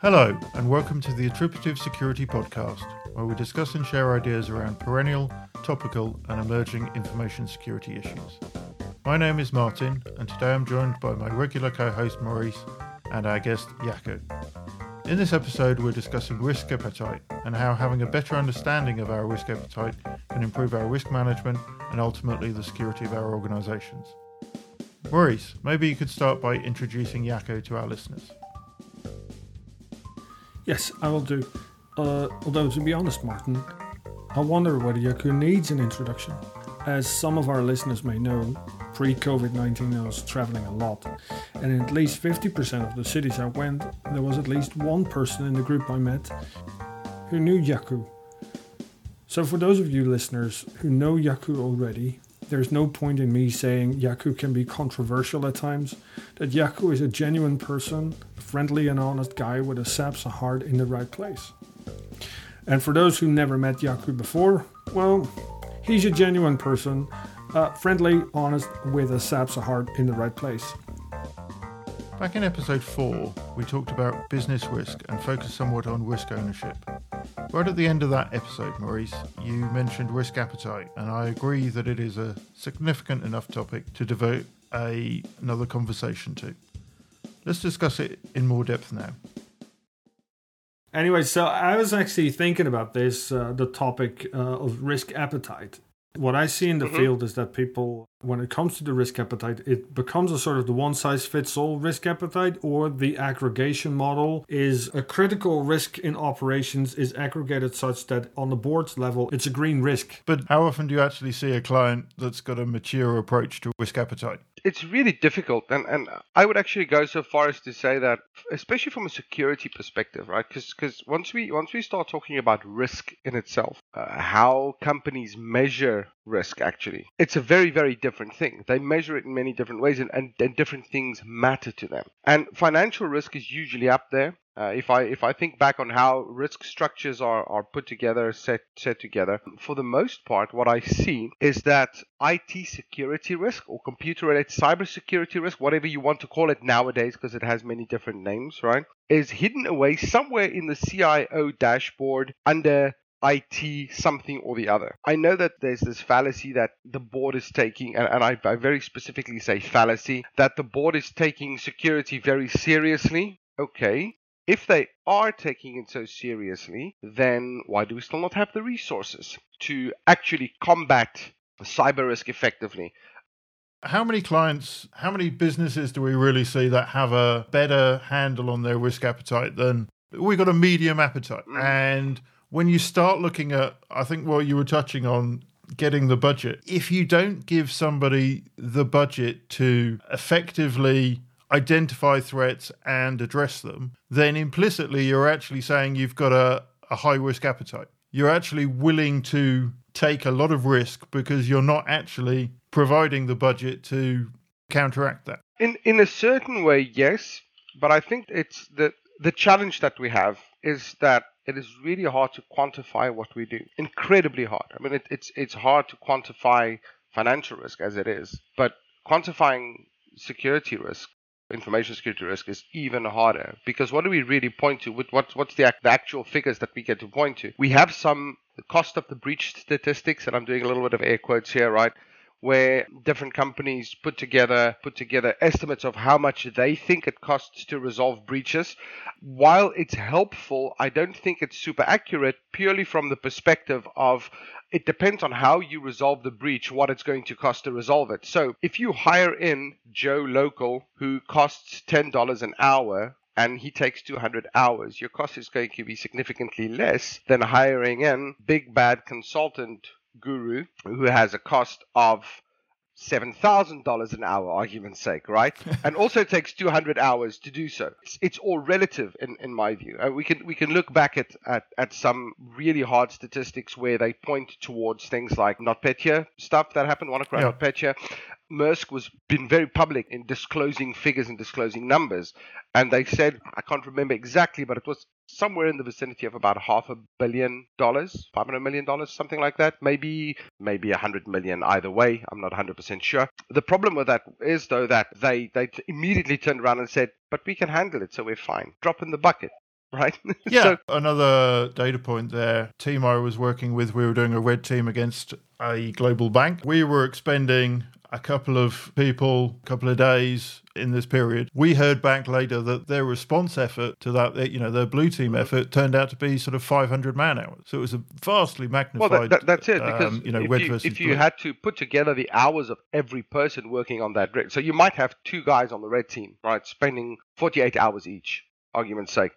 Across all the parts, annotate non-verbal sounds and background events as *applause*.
Hello, and welcome to the Attributive Security Podcast, where we discuss and share ideas around perennial, topical, and emerging information security issues. My name is Martin, and today I'm joined by my regular co host Maurice and our guest Jaco. In this episode, we're discussing risk appetite and how having a better understanding of our risk appetite can improve our risk management and ultimately the security of our organisations. Maurice, maybe you could start by introducing Jaco to our listeners. Yes, I will do. Uh, although, to be honest, Martin, I wonder whether Jaco needs an introduction. As some of our listeners may know, pre COVID 19 I was traveling a lot, and in at least 50% of the cities I went, there was at least one person in the group I met who knew Jaco. So, for those of you listeners who know Jaco already, there's no point in me saying Jaco can be controversial at times, that Jaco is a genuine person, a friendly and honest guy with a SABSA heart in the right place. And for those who never met Jaco before, well, he's a genuine person uh, friendly, honest, with a SABSA heart in the right place. Back in episode 4, we talked about business risk and focused somewhat on risk ownership. Right at the end of that episode, Maurice, you mentioned risk appetite, and I agree that it is a significant enough topic to devote a, another conversation to. Let's discuss it in more depth now. Anyway, so I was actually thinking about this, uh, the topic uh, of risk appetite. What I see in the mm-hmm. field is that people, when it comes to the risk appetite, it becomes a sort of the one size fits all risk appetite, or the aggregation model is a critical risk in operations is aggregated such that on the board's level, it's a green risk. But how often do you actually see a client that's got a mature approach to risk appetite? It's really difficult and, and i would actually go so far as to say that especially from a security perspective right because once we once we start talking about risk in itself uh, how companies measure risk actually it's a very very different thing. They measure it in many different ways and, and, and different things matter to them. And financial risk is usually up there uh, if I if I think back on how risk structures are, are put together, set set together, for the most part, what I see is that IT security risk or computer related cybersecurity risk, whatever you want to call it nowadays, because it has many different names, right, is hidden away somewhere in the CIO dashboard under IT something or the other. I know that there's this fallacy that the board is taking, and, and I, I, very specifically say fallacy, that the board is taking security very seriously. Okay, if they are taking it so seriously, then why do we still not have the resources to actually combat cyber risk effectively? How many clients, how many businesses do we really see that have a better handle on their risk appetite than we've got a medium appetite? Mm. And when you start looking at, I think what you were touching on, getting the budget, if you don't give somebody the budget to effectively identify threats and address them, then implicitly you're actually saying you've got a, a high risk appetite. You're actually willing to take a lot of risk because you're not actually providing the budget to counteract that. In in a certain way, yes, but I think it's the the challenge that we have is that it is really hard to quantify what we do. Incredibly hard. I mean, it, it's it's hard to quantify financial risk as it is, but quantifying security risk information security risk is even harder because what do we really point to? What, what's the, the actual figures that we get to point to? We have some cost of the breach statistics, and I'm doing a little bit of air quotes here, right? Where different companies put together put together estimates of how much they think it costs to resolve breaches. While it's helpful, I don't think it's super accurate purely from the perspective of it depends on how you resolve the breach, what it's going to cost to resolve it. So if you hire in Joe Local who costs $10 an hour and he takes 200 hours, your cost is going to be significantly less than hiring in big bad consultant guru who has a cost of $7,000 an hour, argument's sake, right? *laughs* and also takes 200 hours to do so. It's, it's all relative in, in my view. Uh, we can we can look back at, at, at some really hard statistics where they point towards things like NotPetya stuff that happened, WannaCry yeah. NotPetya. Maersk was been very public in disclosing figures and disclosing numbers, and they said I can't remember exactly, but it was somewhere in the vicinity of about half a billion dollars, 500 million dollars, something like that. Maybe, maybe a 100 million either way. I'm not 100% sure. The problem with that is, though, that they, they immediately turned around and said, but we can handle it, so we're fine. Drop in the bucket. *laughs* Right. Yeah. so, Another data point there. Team I was working with, we were doing a red team against a global bank. We were expending a couple of people, a couple of days in this period. We heard back later that their response effort to that, you know, their blue team effort turned out to be sort of 500 man hours. So it was a vastly magnified. well, that, that, that's it. Because um, you know, if, you, if you had to put together the hours of every person working on that red, so you might have two guys on the red team, right, spending 48 hours each, argument's sake.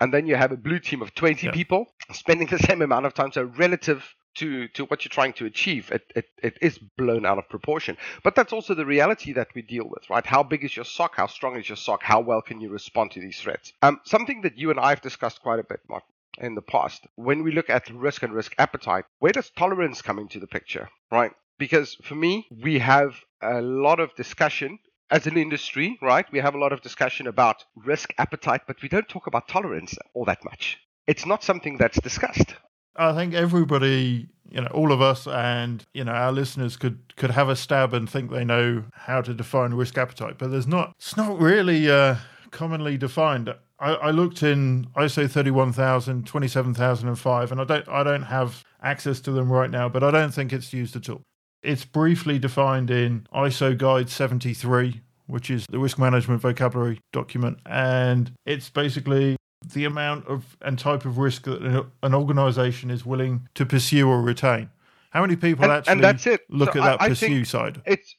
And then you have a blue team of 20 Yeah. people spending the same amount of time. So relative to, to what you're trying to achieve, it, it, it is blown out of proportion. But that's also the reality that we deal with, right? How big is your SOC? How strong is your SOC? How well can you respond to these threats? Um, something that you and I have discussed quite a bit, Mark, in the past. When we look at risk and risk appetite, where does tolerance come into the picture, right? Because for me, we have a lot of discussion as an industry, right? We have a lot of discussion about risk appetite, but we don't talk about tolerance all that much. It's not something that's discussed. I think everybody, you know, all of us and, you know, our listeners could could have a stab and think they know how to define risk appetite, but there's not it's not really uh, commonly defined. I, I looked in ISO 31000, 27005 and I don't I don't have access to them right now, but I don't think it's used at all. It's briefly defined in ISO Guide 73, which is the risk management vocabulary document, and it's basically the amount of and type of risk that an- an organization is willing to pursue or retain. How many people And- actually and that's it. look So at I- that I pursue side? It's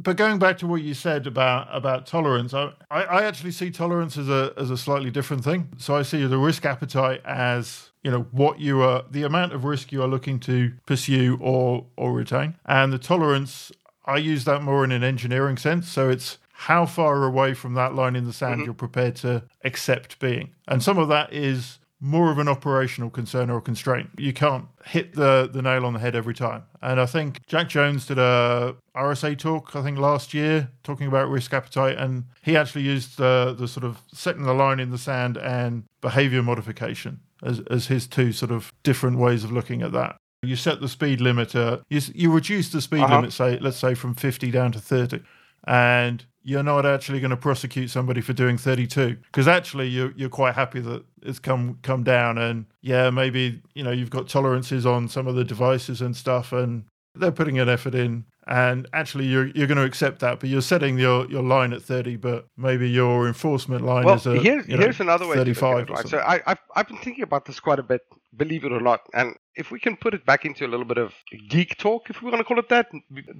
But going back to what you said about about tolerance, I, I I actually see tolerance as a as a slightly different thing. So I see the risk appetite as you know what you are the amount of risk you are looking to pursue or or retain, and the tolerance I use that more in an engineering sense. So it's how far away from that line in the sand you're prepared to accept being, and some of that is more of an operational concern or constraint. You can't hit the, the nail on the head every time. And I think Jack Jones did a RSA talk, I think last year, talking about risk appetite. And he actually used the, the sort of setting the line in the sand and behavior modification as, as his two sort of different ways of looking at that. You set the speed limiter, you, you reduce the speed Uh-huh. limit, say, let's say from 50 down to 30. And you're not actually going to prosecute somebody for doing 32 because actually you're, you're quite happy that it's come come down and yeah maybe you know you've got tolerances on some of the devices and stuff and they're putting an effort in and actually you're you're going to accept that but you're setting your your line at 30 but maybe your enforcement line well, is a here's, you know, here's another way to look 35 at it, right? So I, I've, I've been thinking about this quite a bit, believe it or not. And if we can put it back into a little bit of geek talk, if we want to call it that,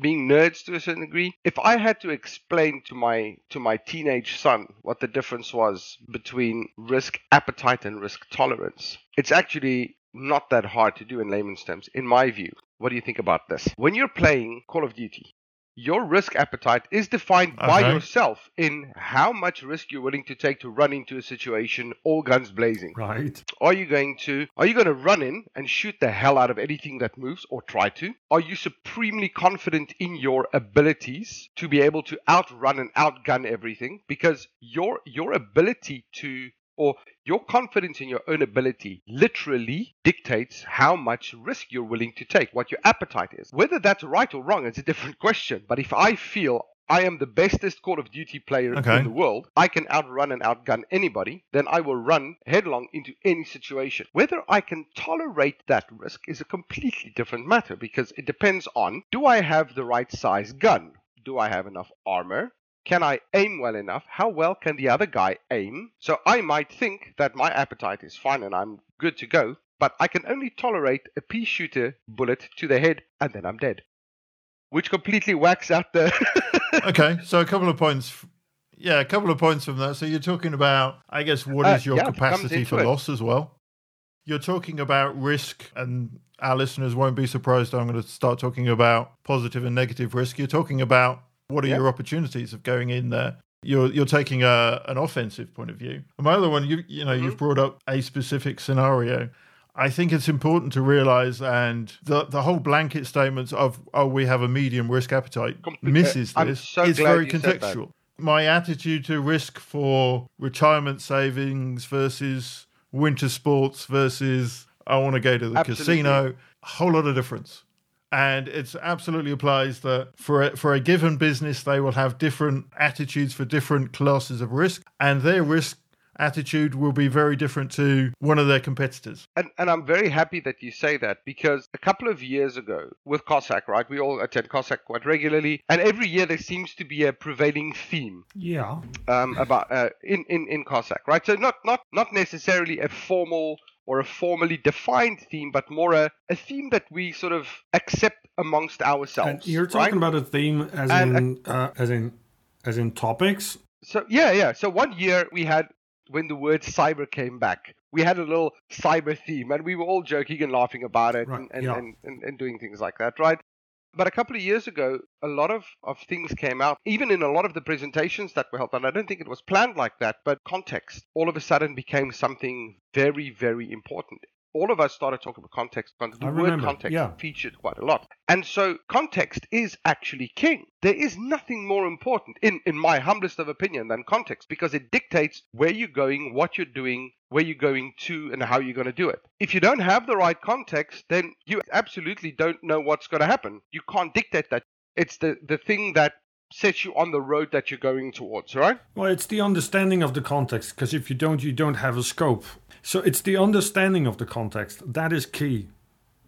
being nerds to a certain degree, if I had to explain to my to my teenage son what the difference was between risk appetite and risk tolerance, it's actually not that hard to do in layman's terms, in my view. What do you think about this? When you're playing Call of Duty, your risk appetite is defined by Okay. yourself in how much risk you're willing to take to run into a situation all guns blazing. Right. Are you going to are you going to run in and shoot the hell out of anything that moves or try to? Are you supremely confident in your abilities to be able to outrun and outgun everything because your your ability to or your confidence in your own ability literally dictates how much risk you're willing to take, what your appetite is. Whether that's right or wrong is a different *laughs* question. But if I feel I am the bestest Call of Duty player Okay. in the world, I can outrun and outgun anybody, then I will run headlong into any situation. Whether I can tolerate that risk is a completely different matter because it depends on do I have the right size gun? Do I have enough armor? Can I aim well enough? How well can the other guy aim? So I might think that my appetite is fine and I'm good to go, but I can only tolerate a pea shooter bullet to the head and then I'm dead. Which completely whacks out the. *laughs* okay so a couple of points yeah a couple of points from that so you're talking about i guess what is Uh, your yeah, capacity for it. loss as well you're talking about risk and our listeners won't be surprised i'm going to start talking about positive and negative risk you're talking about what are Yeah. your opportunities of going in there you're you're taking a an offensive point of view and my other one you you know you've Mm-hmm. brought up a specific scenario I think it's important to realize, and the the whole blanket statements of "oh, we have a medium risk appetite" Comple- misses I'm this. so it's very contextual. my attitude to risk for retirement savings versus winter sports versus I want to go to the Absolutely. casino, a whole lot of difference. And it absolutely applies that for a, for a given business, they will have different attitudes for different classes of risk, and their risk attitude will be very different to one of their competitors. And, and I'm very happy that you say that because a couple of years ago with COSAC, right? We all attend COSAC quite regularly, and every year there seems to be a prevailing theme Yeah. um, about uh, in, in in COSAC, right? So not not not necessarily a formal or a formally defined theme, but more a, a theme that we sort of accept amongst ourselves. And you're talking right? about a theme as And- in uh, as in as in topics. So yeah, yeah. So one year we had when the word cyber came back, we had a little cyber theme, and we were all joking and laughing about it, Right, and, and, yeah. and, and, and doing things like that, right? But a couple of years ago, a lot of, of things came out, even in a lot of the presentations that were held, and I don't think it was planned like that, but context all of a sudden became something very, very important. All of us started talking about context. con- The word context yeah. featured quite a lot. And so context is actually king. There is nothing more important, in, in my humblest of opinion, than context because it dictates where you're going, what you're doing, where you're going to, and how you're going to do it. If you don't have the right context, then you absolutely don't know what's going to happen. You can't dictate that. It's the, the thing that sets you on the road that you're going towards, right? Well, it's the understanding of the context because if you don't, you don't have a scope. So it's the understanding of the context that is key,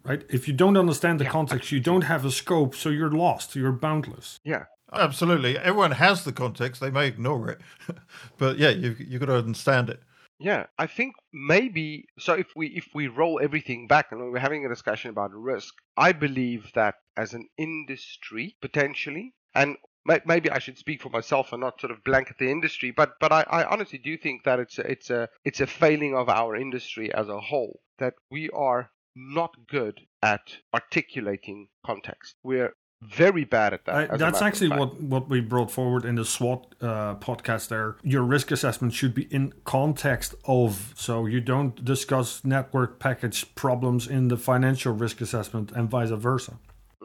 right? If you don't understand the context, you don't have a scope, so you're lost. You're boundless. Yeah. Absolutely. Everyone has the context. They may ignore it. *laughs* but yeah, you've, you've got to understand it. Yeah, I think maybe so. If we if we roll everything back and we're having a discussion about risk, I believe that as an industry potentially, and may- maybe I should speak for myself and not sort of blanket the industry, but but I, I honestly do think that it's a, it's a it's a failing of our industry as a whole that we are not good at articulating context. We're very bad at that. I, that's actually what, what we brought forward in the SWOT uh, podcast there. Your risk assessment should be in context of, so you don't discuss network package problems in the financial risk assessment and vice versa.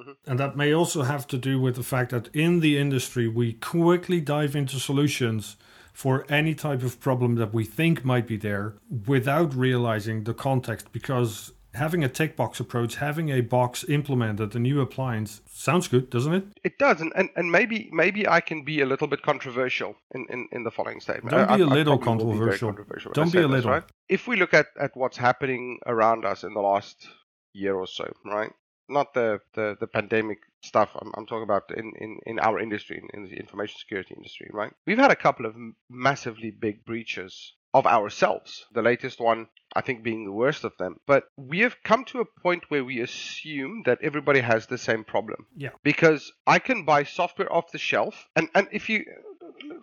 Mm-hmm. And that may also have to do with the fact that in the industry, we quickly dive into solutions for any type of problem that we think might be there without realizing the context because having a tick box approach, having a box implemented, a new appliance, sounds good, doesn't it? It does, and, and, and maybe maybe I can be a little bit controversial in, in, in the following statement. Don't I- be a I- I little probably will be controversial. controversial Don't I be a this, little. right? If we look at, at what's happening around us in the last year or so, right? Not the, the, the pandemic stuff. I'm, I'm talking about in, in, in our industry, in, in the information security industry, right? We've had a couple of massively big breaches of ourselves. The latest one, I think, being the worst of them. But we have come to a point where we assume that everybody has the same problem Yeah. because I can buy software off the shelf, and and if you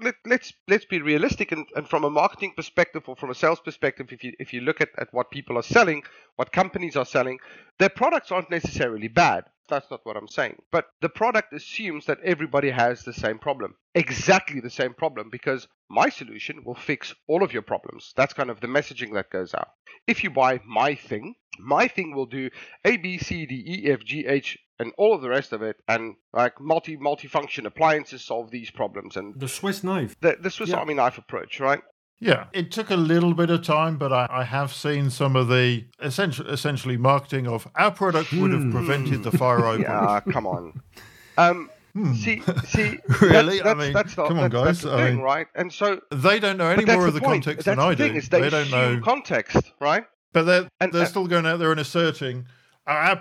let, let's let's be realistic, and, and from a marketing perspective or from a sales perspective, if you if you look at, at what people are selling, what companies are selling, their products aren't necessarily bad. That's not what I'm saying. But the product assumes that everybody has the same problem, exactly the same problem, because my solution will fix all of your problems. That's kind of the messaging that goes out. If you buy my thing, my thing will do A, B, C, D, E, F, G, H, and all of the rest of it, and like multi multi-function appliances solve these problems, and The Swiss knife. the, the Swiss Yeah. Army knife approach, right? Yeah, it took a little bit of time, but I, I have seen some of the essentially, essentially marketing of our product would have prevented the fire *laughs* open. Yeah, come on. *laughs* Um, see, see, Hmm. *laughs* Really? That, I that's, mean, that's the, come on, that- that's guys. the thing, mean- right? And so They don't know any more of the point. context that's than I the thing, do. Is they, They don't know, context, right? but they're and- they're and- still going out there and asserting our product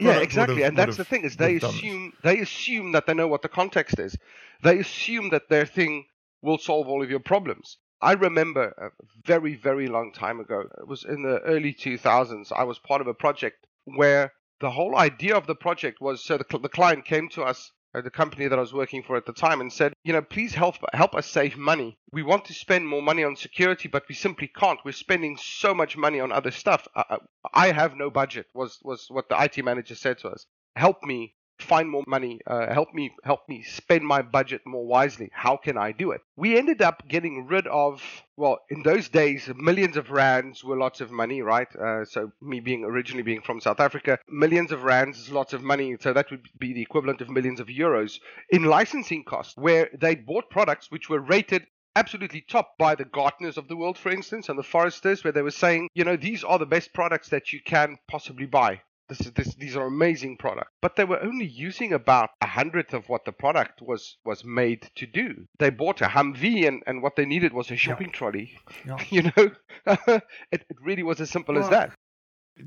Yeah, exactly. have- and that's the thing is they assume they assume that they know what the context is. They assume that their thing will solve all of your problems. I remember a very very long time ago. It was in the early 2000s. I was part of a project where the whole idea of the project was so the, the client came to us Uh, the company that I was working for at the time and said, you know, please help help us save money. We want to spend more money on security, but we simply can't. We're spending so much money on other stuff. I, I I have no budget. Was was what the IT manager said to us. Help me find more money, uh, help me help me spend my budget more wisely. How can I do it? We ended up getting rid of well, in those days, millions of rands were lots of money, right? Uh, so me being originally being from South Africa, millions of rands is lots of money. So that would be the equivalent of millions of euros in licensing costs, where they bought products which were rated absolutely top by the Gartners of the world, for instance, and the Forresters, where they were saying, you know, these are the best products that you can possibly buy. This is, this, these are amazing products, but they were only using about a hundredth of what the product was was made to do. They bought a Humvee, and, and what they needed was a shopping yeah. trolley. Yeah. *laughs* You know, *laughs* it, it really was as simple well, as that.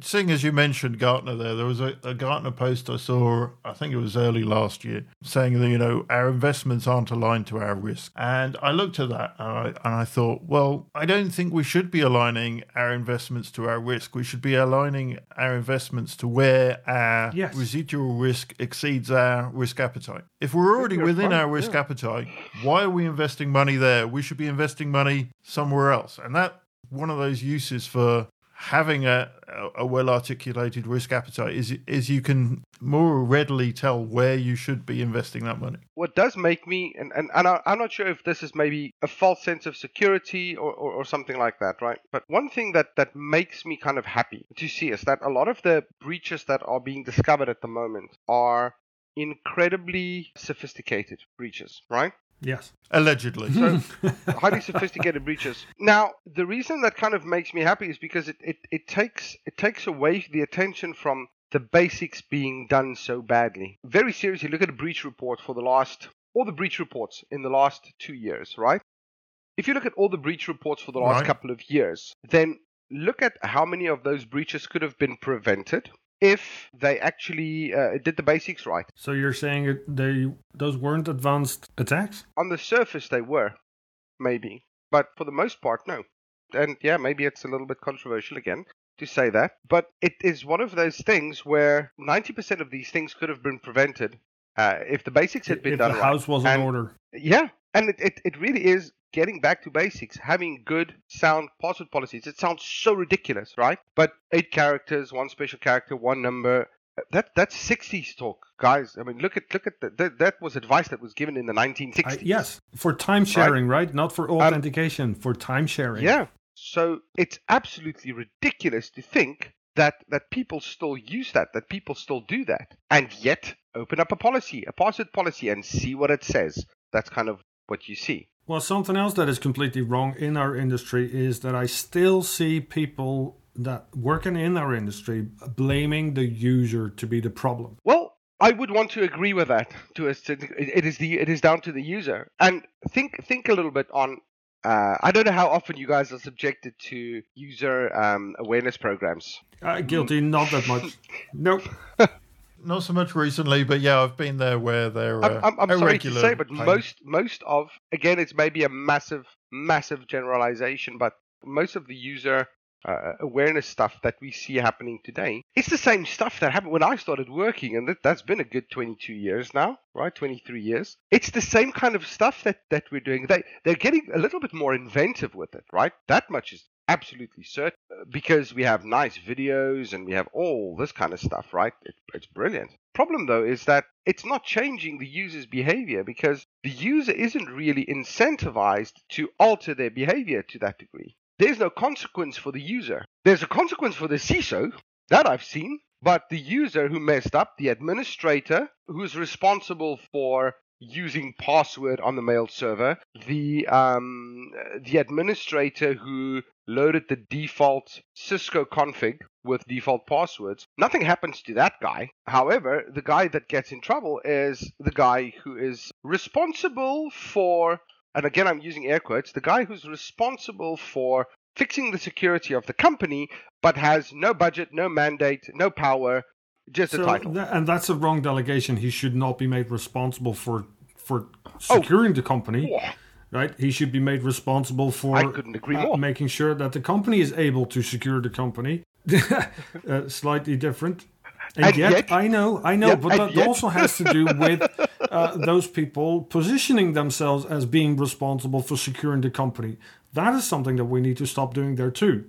Seeing as you mentioned Gartner there, there was a, a, Gartner post I saw, I think it was early last year, saying that, you know, our investments aren't aligned to our risk. And I looked at that and I, and I thought, well, I don't think we should be aligning our investments to our risk. We should be aligning our investments to where our yes. residual risk exceeds our risk appetite. If we're already within our risk yeah. appetite, why are we investing money there? We should be investing money somewhere else. And that one of those uses for having a, a well articulated risk appetite is is you can more readily tell where you should be investing that money. What does make me, and, and, and I, am not sure if this is maybe a false sense of security or, or, or, something like that, right? But one thing that, that makes me kind of happy to see is that a lot of the breaches that are being discovered at the moment are incredibly sophisticated breaches, right? Yes. Allegedly. *laughs* So, highly *laughs* sophisticated breaches. Now, the reason that kind of makes me happy is because it, it, it takes it takes away the attention from the basics being done so badly. Very seriously, look at a breach report for the last all the breach reports in the last two years, right? If you look at all the breach reports for the last right. couple of years, then look at how many of those breaches could have been prevented if they actually uh, did the basics right. So you're saying they those weren't advanced attacks? On the surface, they were, maybe, but for the most part, no. And yeah, maybe it's a little bit controversial again to say that, but it is one of those things where 90% of these things could have been prevented uh, if the basics had been if done the right. house was in order. Yeah, and it, it, it really is getting back to basics, having good, sound password policies. It sounds so ridiculous, right? But eight characters, one special character, one number. That that's 60s talk, guys. I mean, look at look at that. That was advice that was given in the 1960s. Uh, yes, for time sharing, right? right? Not for um, authentication, um, for time sharing. Yeah. So it's absolutely ridiculous to think that that people still use that, that people still do that, and yet open up a policy, a password policy, and see what it says. That's kind of what you see. Well, something else that is completely wrong in our industry is that I still see people that working in our industry blaming the user to be the problem. Well, I would want to agree with that. To us, it is the it is down to the user. And think think a little bit on. Uh, I don't know how often you guys are subjected to user um, awareness programs. Uh, guilty, not that much. *laughs* nope. *laughs* not so much recently, but yeah, I've been there where they're. Uh, I'm, I'm, I'm sorry to say, but pain. most most of again, it's maybe a massive massive generalization, but most of the user uh, awareness stuff that we see happening today, it's the same stuff that happened when I started working, and that, that's been a good 22 years now, right? 23 years. It's the same kind of stuff that, that we're doing. They, they're getting a little bit more inventive with it, right? That much is absolutely certain because we have nice videos and we have all this kind of stuff, right? It, it's brilliant. Problem though is that it's not changing the user's behavior because the user isn't really incentivized to alter their behavior to that degree. There's no consequence for the user. There's a consequence for the CISO that I've seen, but the user who messed up, the administrator who's responsible for using password on the mail server, the um, the administrator who loaded the default Cisco config with default passwords. Nothing happens to that guy. However, the guy that gets in trouble is the guy who is responsible for, and again, I'm using air quotes, the guy who's responsible for fixing the security of the company, but has no budget, no mandate, no power, just so a title. Th- and that's a wrong delegation. He should not be made responsible for for securing oh. the company. Oh right? He should be made responsible for I couldn't agree more. Uh, making sure that the company is able to secure the company. *laughs* uh, slightly different. And, and yet, yet, I know, I know, but that yet. also has to do *laughs* with uh, those people positioning themselves as being responsible for securing the company. That is something that we need to stop doing there too.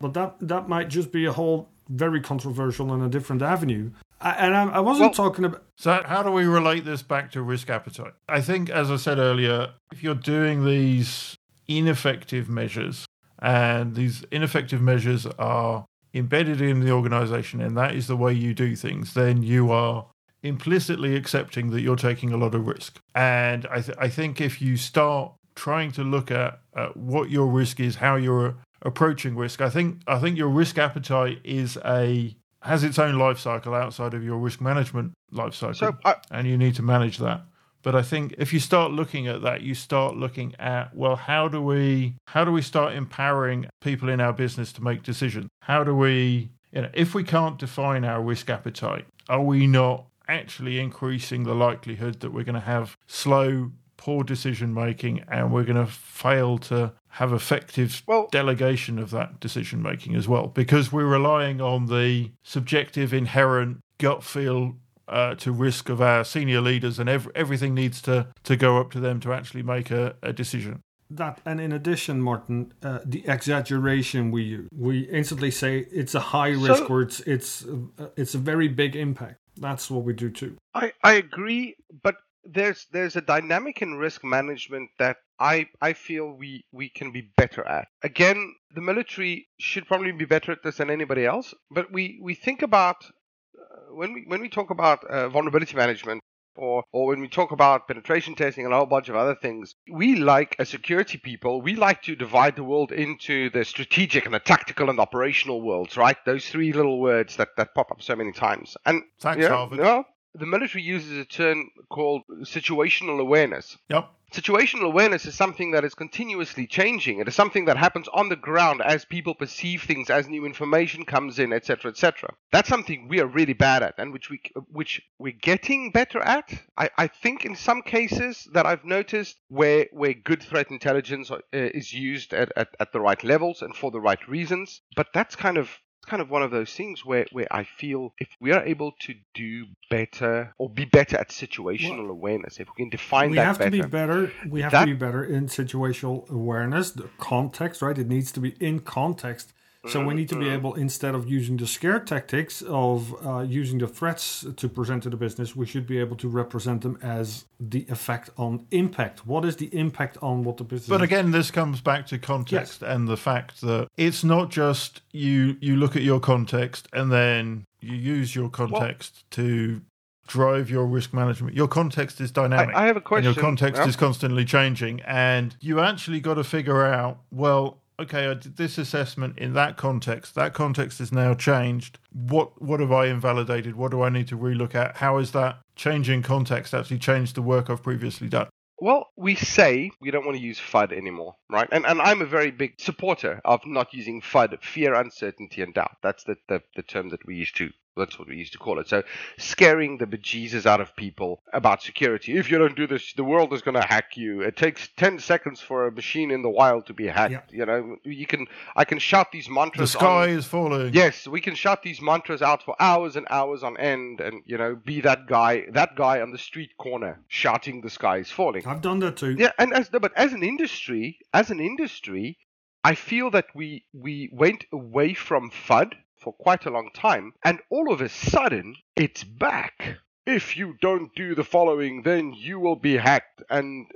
But that that might just be a whole very controversial and a different avenue. I, and I, I wasn't Well- talking about. So, how do we relate this back to risk appetite? I think, as I said earlier, if you're doing these ineffective measures, and these ineffective measures are embedded in the organization, and that is the way you do things, then you are implicitly accepting that you're taking a lot of risk. And I, th- I think if you start trying to look at, at what your risk is, how you're approaching risk, I think I think your risk appetite is a has its own life cycle outside of your risk management life cycle So I, and you need to manage that. But I think if you start looking at that, you start looking at well, how do we how do we start empowering people in our business to make decisions? How do we you know if we can't define our risk appetite, are we not actually increasing the likelihood that we're going to have slow, poor decision making and we're going to fail to have effective Well- delegation of that decision making as well because we're relying on the subjective inherent gut feel uh, to risk of our senior leaders and ev- everything needs to, to go up to them to actually make a, a decision That and in addition, Martin, uh, the exaggeration we use, we instantly say it's a high risk So- or it's it's uh, it's a very big impact. That's what we do too. I, I agree, but there's there's a dynamic in risk management that I I feel we we can be better at. Again, the military should probably be better at this than anybody else. But we we think about uh, when we when we talk about uh, vulnerability management. Or, or when we talk about penetration testing and a whole bunch of other things, we like as security people, we like to divide the world into the strategic and the tactical and operational worlds, right? Those three little words that, that pop up so many times. And Thanks, yeah, Harvard. No, the military uses a term called situational awareness. yep Situational awareness is something that is continuously changing. It is something that happens on the ground as people perceive things, as new information comes in, etc., etc. That's something we are really bad at, and which we which we're getting better at. I, I think in some cases that I've noticed where where good threat intelligence uh, is used at, at, at the right levels and for the right reasons. But that's kind of kind of one of those things where, where I feel if we are able to do better or be better at situational awareness, if we can define we that have better. to be better. We have That- to be better in situational awareness, the context, right? It needs to be in context. So we need to be Mm-hmm. able, instead of using the scare tactics of uh, using the threats to present to the business, we should be able to represent them as the effect on impact. What is the impact on what the business? But again, this comes back to context and the fact that it's not just you. You look at your context and then you use your context to drive your risk management. Your context is dynamic. I have a And your context yeah. is constantly changing, and you actually got to figure out. Well, okay, I did this assessment in that context. That context is now changed. What what have I invalidated? What do I need to relook at? How is that changing context actually changed the work I've previously done? Well, we say we don't want to use FUD anymore, right? And and I'm a very big supporter of not using FUD, fear, uncertainty, and doubt. That's the, the, the term that we used to that's what we used to call it. So scaring the bejesus out of people about security. If you don't do this, the world is gonna hack you. It takes ten seconds for a machine in the wild to be hacked. Yeah. You know, you can I can shout these mantras. The sky on- is falling. Yes, we can shout these mantras out for hours and hours on end, and you know, be that guy, that guy on the street corner shouting "the sky is falling." I've done that too. Yeah, and as no, but as an industry, as an industry, I feel that we we went away from FUD for quite a long time, and all of a sudden it's back. If you don't do the following, then you will be hacked. And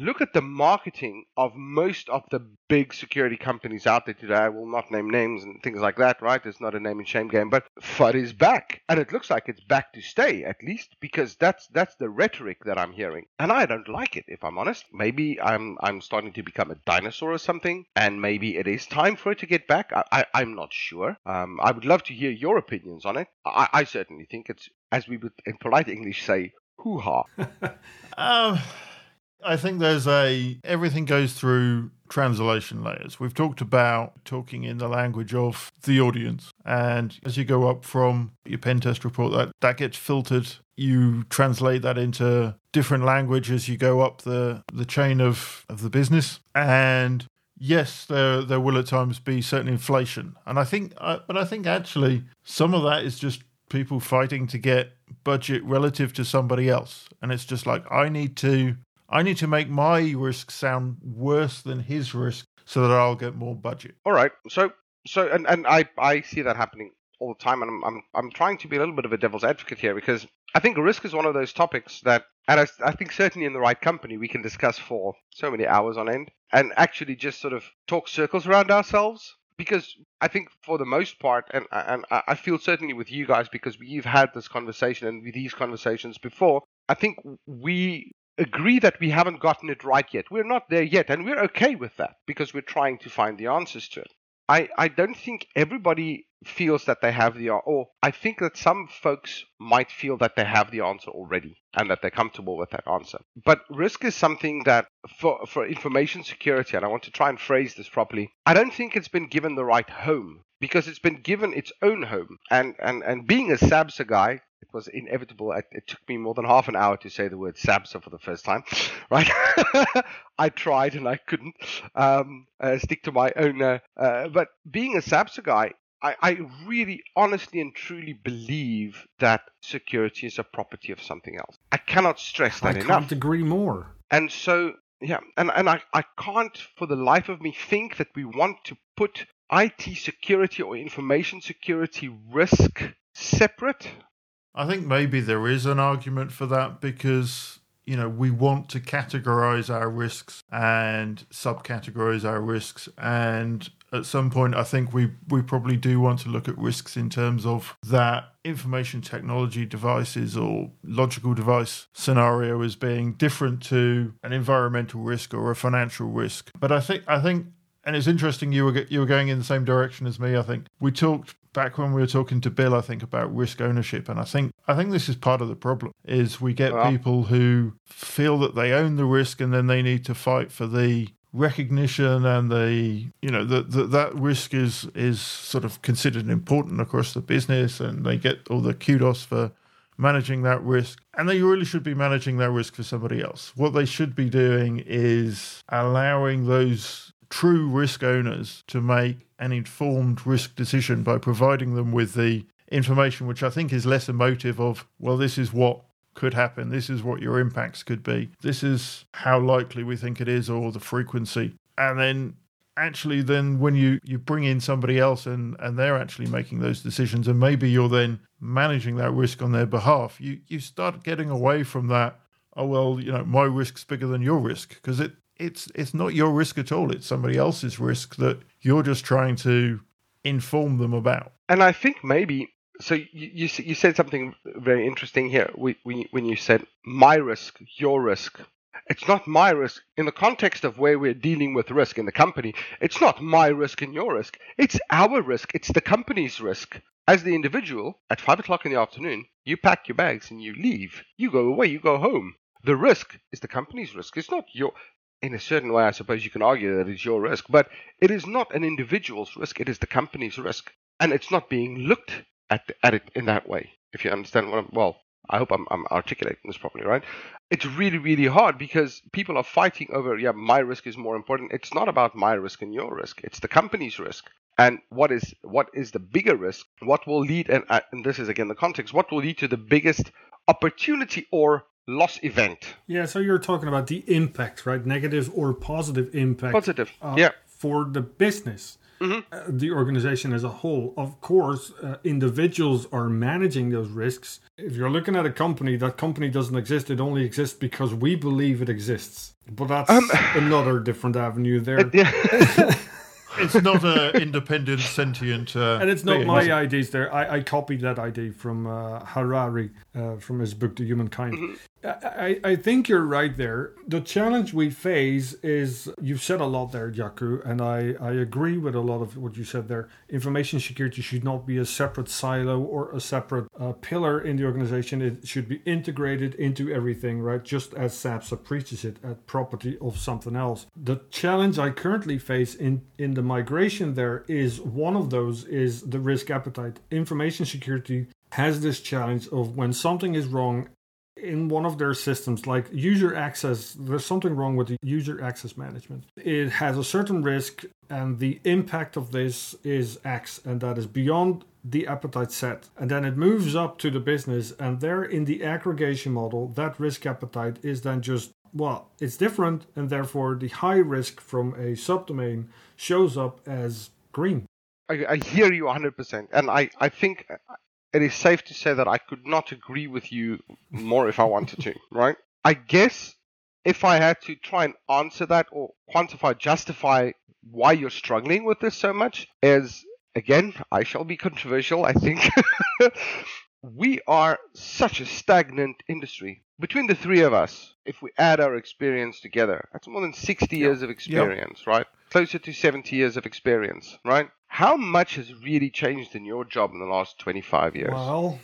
look at the marketing of most of the big security companies out there today. I will not name names and things like that, right? It's not a name and shame game, but FUD is back, and it looks like it's back to stay at least because that's that's the rhetoric that I'm hearing, and I don't like it. If I'm honest, maybe I'm I'm starting to become a dinosaur or something, and maybe it is time for it to get back. I, I'm not sure. Um, I would love to hear your opinions on it. I, I certainly think it's as we would in polite English say, hoo ha. *laughs* Um, I think there's a everything goes through translation layers. We've talked about talking in the language of the audience, and as you go up from your pen test report, that that gets filtered. You translate that into different language as you go up the the chain of of the business, and yes, there there will at times be certain inflation, and I think, but I think actually some of that is just people fighting to get budget relative to somebody else, and it's just like I need to I need to make my risk sound worse than his risk so that I'll get more budget. All right. So so and, and I I see that happening all the time, and I'm, I'm I'm trying to be a little bit of a devil's advocate here because I think risk is one of those topics that, and I, I think certainly in the right company, we can discuss for so many hours on end and actually just sort of talk circles around ourselves because I think for the most part, and and I feel certainly with you guys because we've had this conversation and these conversations before, I think we agree that we haven't gotten it right yet. We're not there yet, and we're okay with that because we're trying to find the answers to it. I, I don't think everybody feels that they have the or I think that some folks might feel that they have the answer already and that they're comfortable with that answer. But risk is something that for for information security, and I want to try and phrase this properly, I don't think it's been given the right home because it's been given its own home. And and, and being a SABSA guy, was inevitable. It, it, took me more than half an hour to say the word SABSA for the first time, *laughs* right? *laughs* I tried and I couldn't um, uh, stick to my own. Uh, uh, but being a SABSA guy, I, I, really honestly and truly believe that security is a property of something else. I cannot stress that I enough. I can't agree more. And so, yeah, and, and I, I can't for the life of me think that we want to put IT security or information security risk separate I think maybe there is an argument for that because you know we want to categorize our risks and subcategorize our risks. And at some point I think we we probably do want to look at risks in terms of that information technology devices or logical device scenario as being different to an environmental risk or a financial risk. But I think I think and it's interesting you were you were going in the same direction as me. I think we talked back when we were talking to Bill. I think about risk ownership, and I think I think this is part of the problem. Is we get well, people who feel that they own the risk, and then they need to fight for the recognition and the you know that that risk is is sort of considered important across the business, and they get all the kudos for managing that risk. And they really should be managing that risk for somebody else. What they should be doing is allowing those true risk owners to make an informed risk decision by providing them with the information, which I think is less emotive of, well, this is what could happen, this is what your impacts could be, this is how likely we think it is, or the frequency. And then actually then when you you bring in somebody else and and they're actually making those decisions and maybe you're then managing that risk on their behalf you you start getting away from that oh well you know my risk's bigger than your risk because it it's it's not your risk at all. It's somebody else's risk that you're just trying to inform them about. And I think maybe so. You you, you said something very interesting here. When you said my risk, your risk. It's not my risk in the context of where we're dealing with risk in the company. It's not my risk and your risk. It's our risk. It's the company's risk. As the individual, at five o'clock in the afternoon, you pack your bags and you leave. You go away. You go home. The risk is the company's risk. It's not your in a certain way, I suppose you can argue that it's your risk, but it is not an individual's risk, it is the company's risk. And it's not being looked at, at it in that way, if you understand what I'm, well, I hope I'm, I'm articulating this properly, right? It's really, really hard because people are fighting over, yeah, my risk is more important. It's not about my risk and your risk, it's the company's risk. And what is what is the bigger risk? What will lead, and, uh, and this is again the context, what will lead to the biggest opportunity or loss event. Yeah, so you're talking about the impact, right? Negative or positive impact. Positive. Uh, yeah. For the business. Mm-hmm. Uh, the organization as a whole. Of course, uh, individuals are managing those risks. If you're looking at a company, that company doesn't exist. It only exists because we believe it exists. But that's um, another different avenue there. yeah. *laughs* it's not an independent, sentient. Uh, and it's not being, my ideas there. I, I, copied that idea from uh, Harari uh, from his book, The Humankind. Mm-hmm. I, I think you're right there. The challenge we face is you've said a lot there, Jaco, and I, I agree with a lot of what you said there. Information security should not be a separate silo or a separate uh, pillar in the organization. It should be integrated into everything, right? Just as SABSA preaches it, at property of something else. The challenge I currently face in, in the migration there is one of those is the risk appetite. Information security has this challenge of when something is wrong in one of their systems, like user access, there's something wrong with the user access management. It has a certain risk, and the impact of this is X, and that is beyond the appetite set. And then it moves up to the business, and there in the aggregation model, that risk appetite is then just well, it's different, and therefore the high risk from a subdomain shows up as green. I, I hear you 100%. And I, I think it is safe to say that I could not agree with you more if I wanted to, *laughs* right? I guess if I had to try and answer that or quantify, justify why you're struggling with this so much, is again, I shall be controversial, I think. *laughs* we are such a stagnant industry. Between the three of us, if we add our experience together, that's more than 60 yep. years of experience, yep. right? Closer to 70 years of experience, right? How much has really changed in your job in the last 25 years? Well,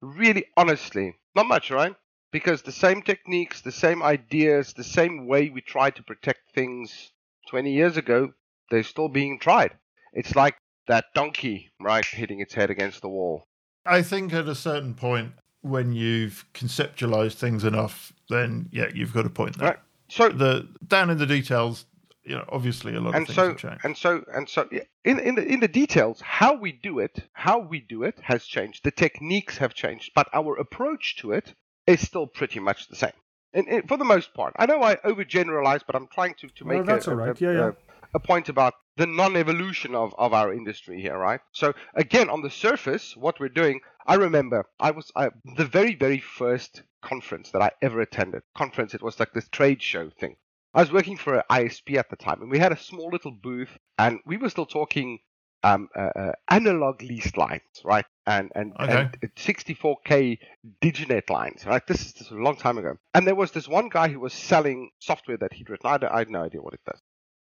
really honestly, not much, right? Because the same techniques, the same ideas, the same way we tried to protect things 20 years ago, they're still being tried. It's like that donkey, right, hitting its head against the wall. I think at a certain point, when you've conceptualized things enough, then yeah, you've got a point there. Right. So the down in the details, you know, obviously a lot and of things so, have changed. And so and so in in the in the details, how we do it, how we do it has changed. The techniques have changed, but our approach to it is still pretty much the same. And, and for the most part, I know I overgeneralize, but I'm trying to to make no, that's a, all right. a, yeah, yeah. a point about the non-evolution of, of our industry here, right? So again, on the surface, what we're doing, I remember I was I, the very very first conference that I ever attended. Conference, it was like this trade show thing. I was working for an ISP at the time, and we had a small little booth, and we were still talking um, uh, uh, analog leased lines, right? And and, okay. and 64k Diginet lines, right? This is, this is a long time ago. And there was this one guy who was selling software that he'd written. I, I had no idea what it does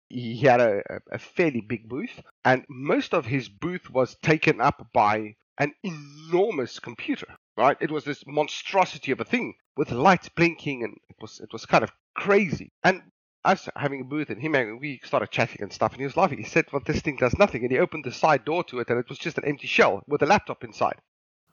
he had a, a fairly big booth, and most of his booth was taken up by an enormous computer. Right, it was this monstrosity of a thing with lights blinking, and it was it was kind of crazy. And us having a booth and him, we started chatting and stuff, and he was laughing. He said, "Well, this thing does nothing," and he opened the side door to it, and it was just an empty shell with a laptop inside.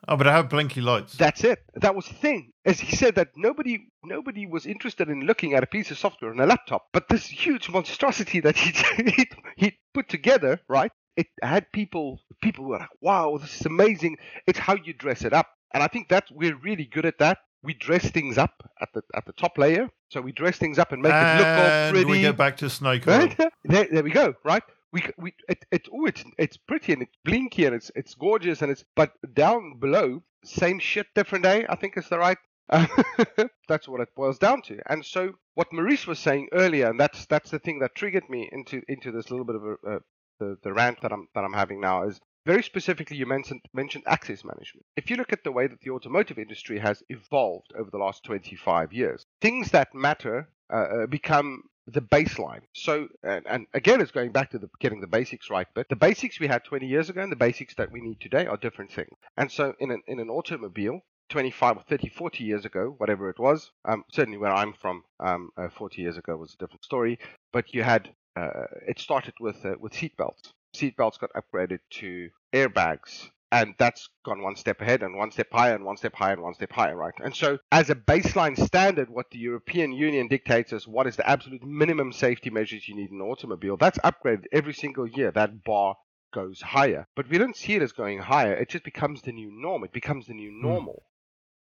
Oh, but I have blinky lights. That's it. That was the thing. As he said that nobody nobody was interested in looking at a piece of software on a laptop, but this huge monstrosity that he *laughs* he, he put together, right? It had people people were like, "Wow, this is amazing." It's how you dress it up, and I think that we're really good at that. We dress things up at the at the top layer, so we dress things up and make and it look all pretty. we get back to snake *laughs* right? there, there we go. Right, we we it, it oh it's it's pretty and it's blinky and it's it's gorgeous and it's but down below same shit different day I think is the right *laughs* that's what it boils down to. And so what Maurice was saying earlier and that's that's the thing that triggered me into into this little bit of a, the the rant that I'm that I'm having now is very specifically you mentioned mentioned access management. If you look at the way that the automotive industry has evolved over the last 25 years things that matter uh, uh become the baseline. So, and, and, again, it's going back to the, getting the basics right. But the basics we had 20 years ago and the basics that we need today are different things. And so, in an in an automobile, 25 or 30, 40 years ago, whatever it was, um, certainly where I'm from, um, uh, 40 years ago was a different story. But you had uh, it started with uh, with seatbelts. Seatbelts got upgraded to airbags and that's gone one step ahead and one step higher and one step higher and one step higher, right? And so, as a baseline standard, what the European Union dictates is what is the absolute minimum safety measures you need in an automobile. That's upgraded every single year. That bar goes higher, but we don't see it as going higher. It just becomes the new norm. It becomes the new hmm. normal.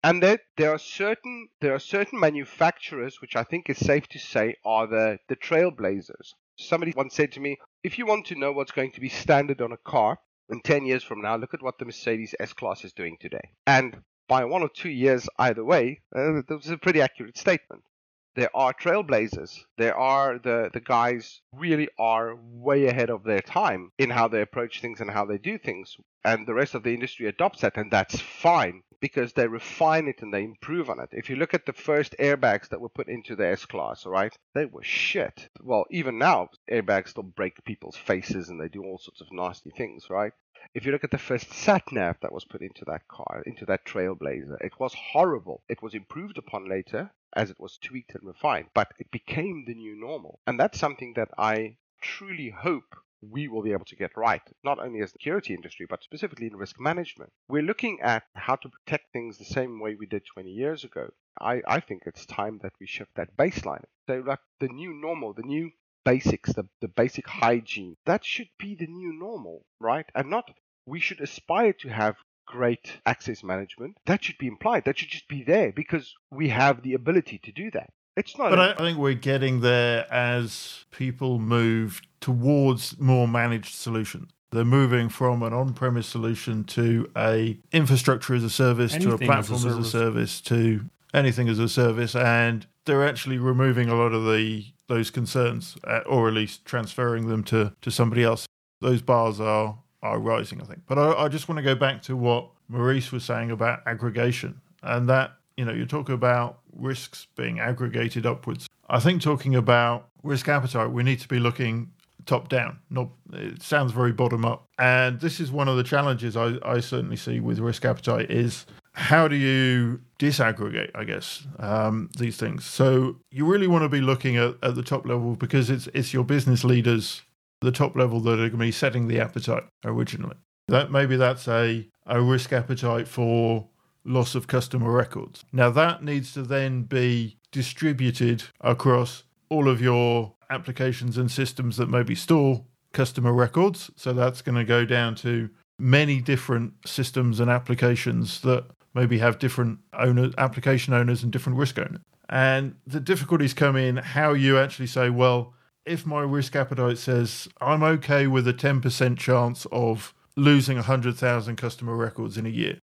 And that there are certain there are certain manufacturers which I think is safe to say are the the trailblazers. Somebody once said to me, if you want to know what's going to be standard on a car, in 10 years from now, look at what the Mercedes S Class is doing today. And by one or two years either way, uh, that was a pretty accurate statement. There are trailblazers. There are the, the guys really are way ahead of their time in how they approach things and how they do things. And the rest of the industry adopts that, and that's fine because they refine it and they improve on it. If you look at the first airbags that were put into the S class, right? they were shit. Well, even now, airbags still break people's faces and they do all sorts of nasty things, right? If you look at the first sat nav that was put into that car, into that Trailblazer, it was horrible. It was improved upon later as it was tweaked and refined, but it became the new normal. And that's something that I truly hope we will be able to get right, not only as the security industry, but specifically in risk management. We're looking at how to protect things the same way we did 20 years ago. I, I think it's time that we shift that baseline. So, like the new normal, the new basics, the, the basic hygiene, that should be the new normal, right? And not, we should aspire to have great access management. That should be implied. That should just be there because we have the ability to do that. It's not. But a- I think we're getting there as people move towards more managed solutions. They're moving from an on-premise solution to a infrastructure as a service to a Anything as a platform as a service. service to anything as a service, and they're actually removing a lot of the those concerns, uh, or at least transferring them to to somebody else. Those bars are are rising, I think. But I, I just want to go back to what Maurice was saying about aggregation, and that you know you talk about risks being aggregated upwards. I think talking about risk appetite, we need to be looking top down. Not it sounds very bottom up, and this is one of the challenges I, I certainly see with risk appetite is how do you disaggregate i guess um, these things so you really want to be looking at, at the top level because it's it's your business leaders the top level that are going to be setting the appetite originally. That maybe that's a a risk appetite for loss of customer records. Now that needs to then be distributed across all of your applications and systems that maybe store customer records. So that's going to go down to many different systems and applications that maybe have different owner application owners and different risk owners. And the difficulties come in how you actually say, well, if my risk appetite says I'm okay with a 10% chance of losing 100,000 customer records in a year,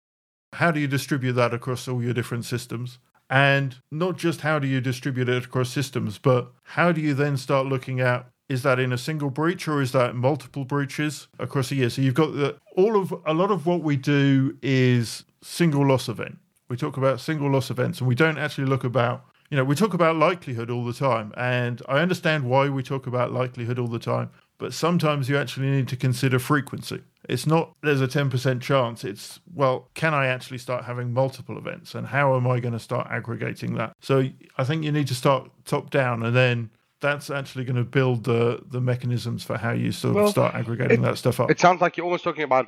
how do you distribute that across all your different systems? And not just how do you distribute it across systems, but how do you then start looking at is that in a single breach or is that multiple breaches across a year? So you've got the, all of a lot of what we do is single loss event. We talk about single loss events and we don't actually look about, you know, we talk about likelihood all the time. And I understand why we talk about likelihood all the time, but sometimes you actually need to consider frequency. It's not there's a 10% chance. It's, well, can I actually start having multiple events and how am I going to start aggregating that? So I think you need to start top down and then that's actually going to build the the mechanisms for how you sort of Well, start aggregating it- that stuff up. It sounds like you're almost talking about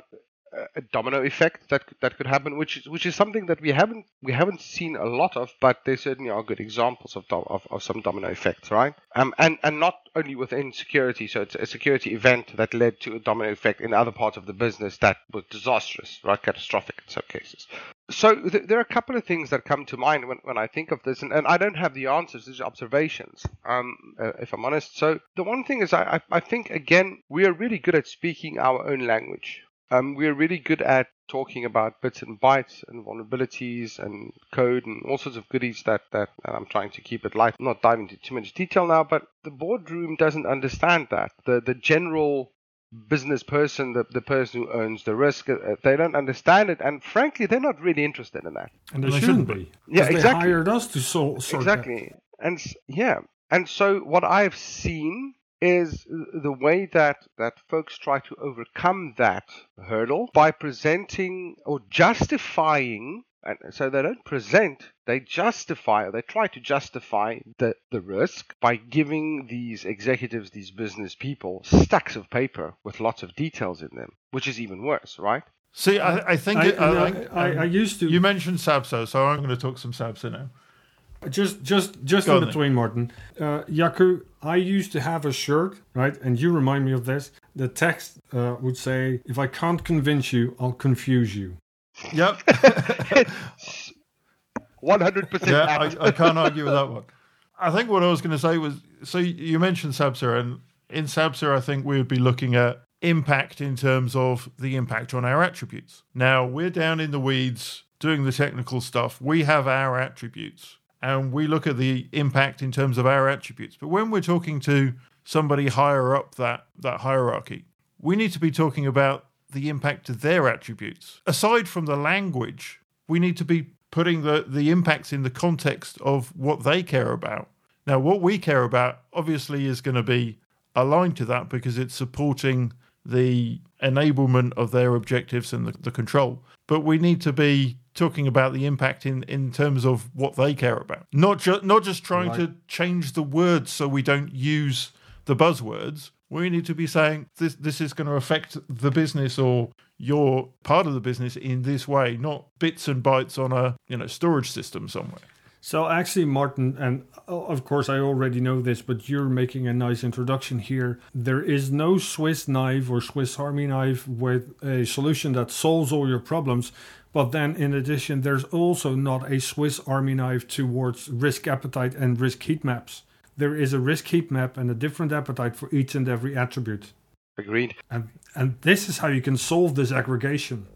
a- domino effect that that could happen, which is which is something that we haven't we haven't seen a lot of, but there certainly are good examples of of, of some domino effects, right? Um, and and not only within security, so it's a security event that led to a domino effect in other parts of the business that was disastrous, right, catastrophic in some cases. So th- there are a couple of things that come to mind when, when I think of this, and, and I don't have the answers. These are observations, um, uh, if I'm honest. So the one thing is, I, I, I think again we are really good at speaking our own language. Um, we are really good at talking about bits and bytes and vulnerabilities and code and all sorts of goodies that, that and I'm trying to keep it light, not dive into too much detail now, but the boardroom doesn't understand that. The the general business person, the, the person who owns the risk, uh, they don't understand it, and frankly, they're not really interested in that. And they they shouldn't shouldn't be. Yeah, 'Cause exactly. They hired us to sol- sort that. exactly and yeah and so what i've seen is the way that that folks try to overcome that hurdle by presenting or justifying and so they don't present they justify or they try to justify the, the risk by giving these executives these business people stacks of paper with lots of details in them which is even worse right See, I, I think I, it, I, I, think, I, um, I used to you mentioned SABSA, so I'm going to talk some SABSA now. Just just just Go in on then. between, Martin. Uh, Jaco, I used to have a shirt, right? And you remind me of this. The text uh, would say, "If I can't convince you, I'll confuse you." Yep. *laughs* 100% yeah. I, I can't argue with that one. I think what I was going to say was so you mentioned SABSA, and in SABSA, I think we would be looking at impact in terms of the impact on our attributes. Now, we're down in the weeds doing the technical stuff. We have our attributes, and we look at the impact in terms of our attributes. But when we're talking to somebody higher up that, that hierarchy, we need to be talking about the impact of their attributes. Aside from the language, we need to be putting the, the impacts in the context of what they care about. Now, what we care about obviously is going to be aligned to that because it's supporting the enablement of their objectives and the, the control. But we need to be talking about the impact in, in terms of what they care about. Not just not just trying to change the words so we don't use the buzzwords. We need to be saying this this is going to affect the business or your part of the business in this way, not bits and bytes on a you know storage system somewhere. So actually, Martin, and of course I already know this, but you're making a nice introduction here. There is no Swiss knife or Swiss Army knife with a solution that solves all your problems. But then, in addition, there's also not a Swiss Army knife towards risk appetite and risk heat maps. There is a risk heat map and a different appetite for each and every attribute. Agreed. And, and this is how you can solve this aggregation.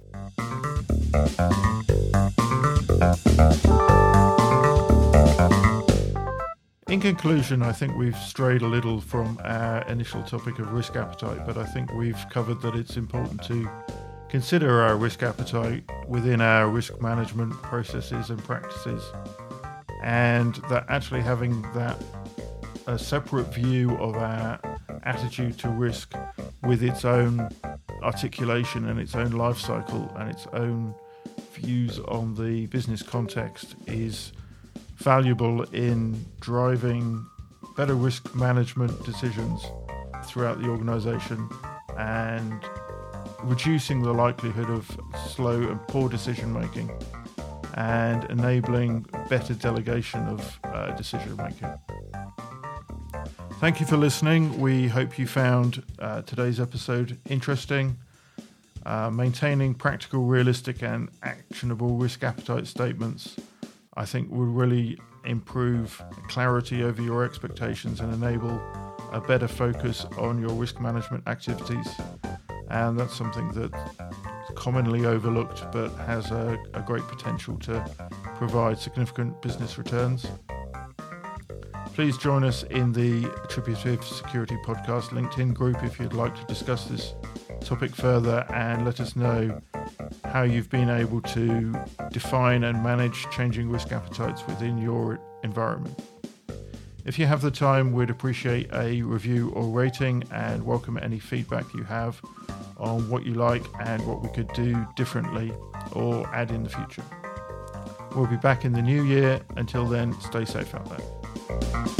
In conclusion, I think we've strayed a little from our initial topic of risk appetite, but I think we've covered that it's important to consider our risk appetite within our risk management processes and practices, and that actually having that a separate view of our attitude to risk with its own articulation and its own life cycle and its own views on the business context is valuable in driving better risk management decisions throughout the organization and reducing the likelihood of slow and poor decision making and enabling better delegation of uh, decision making. Thank you for listening. We hope you found uh, today's episode interesting. Uh, maintaining practical, realistic, and actionable risk appetite statements I think will really improve clarity over your expectations and enable a better focus on your risk management activities. And that's something that is commonly overlooked but has a, a great potential to provide significant business returns. Please join us in the Attributive Security Podcast LinkedIn group if you'd like to discuss this topic further and let us know how you've been able to define and manage changing risk appetites within your environment. If you have the time, we'd appreciate a review or rating and welcome any feedback you have on what you like and what we could do differently or add in the future. We'll be back in the new year. Until then, stay safe out there.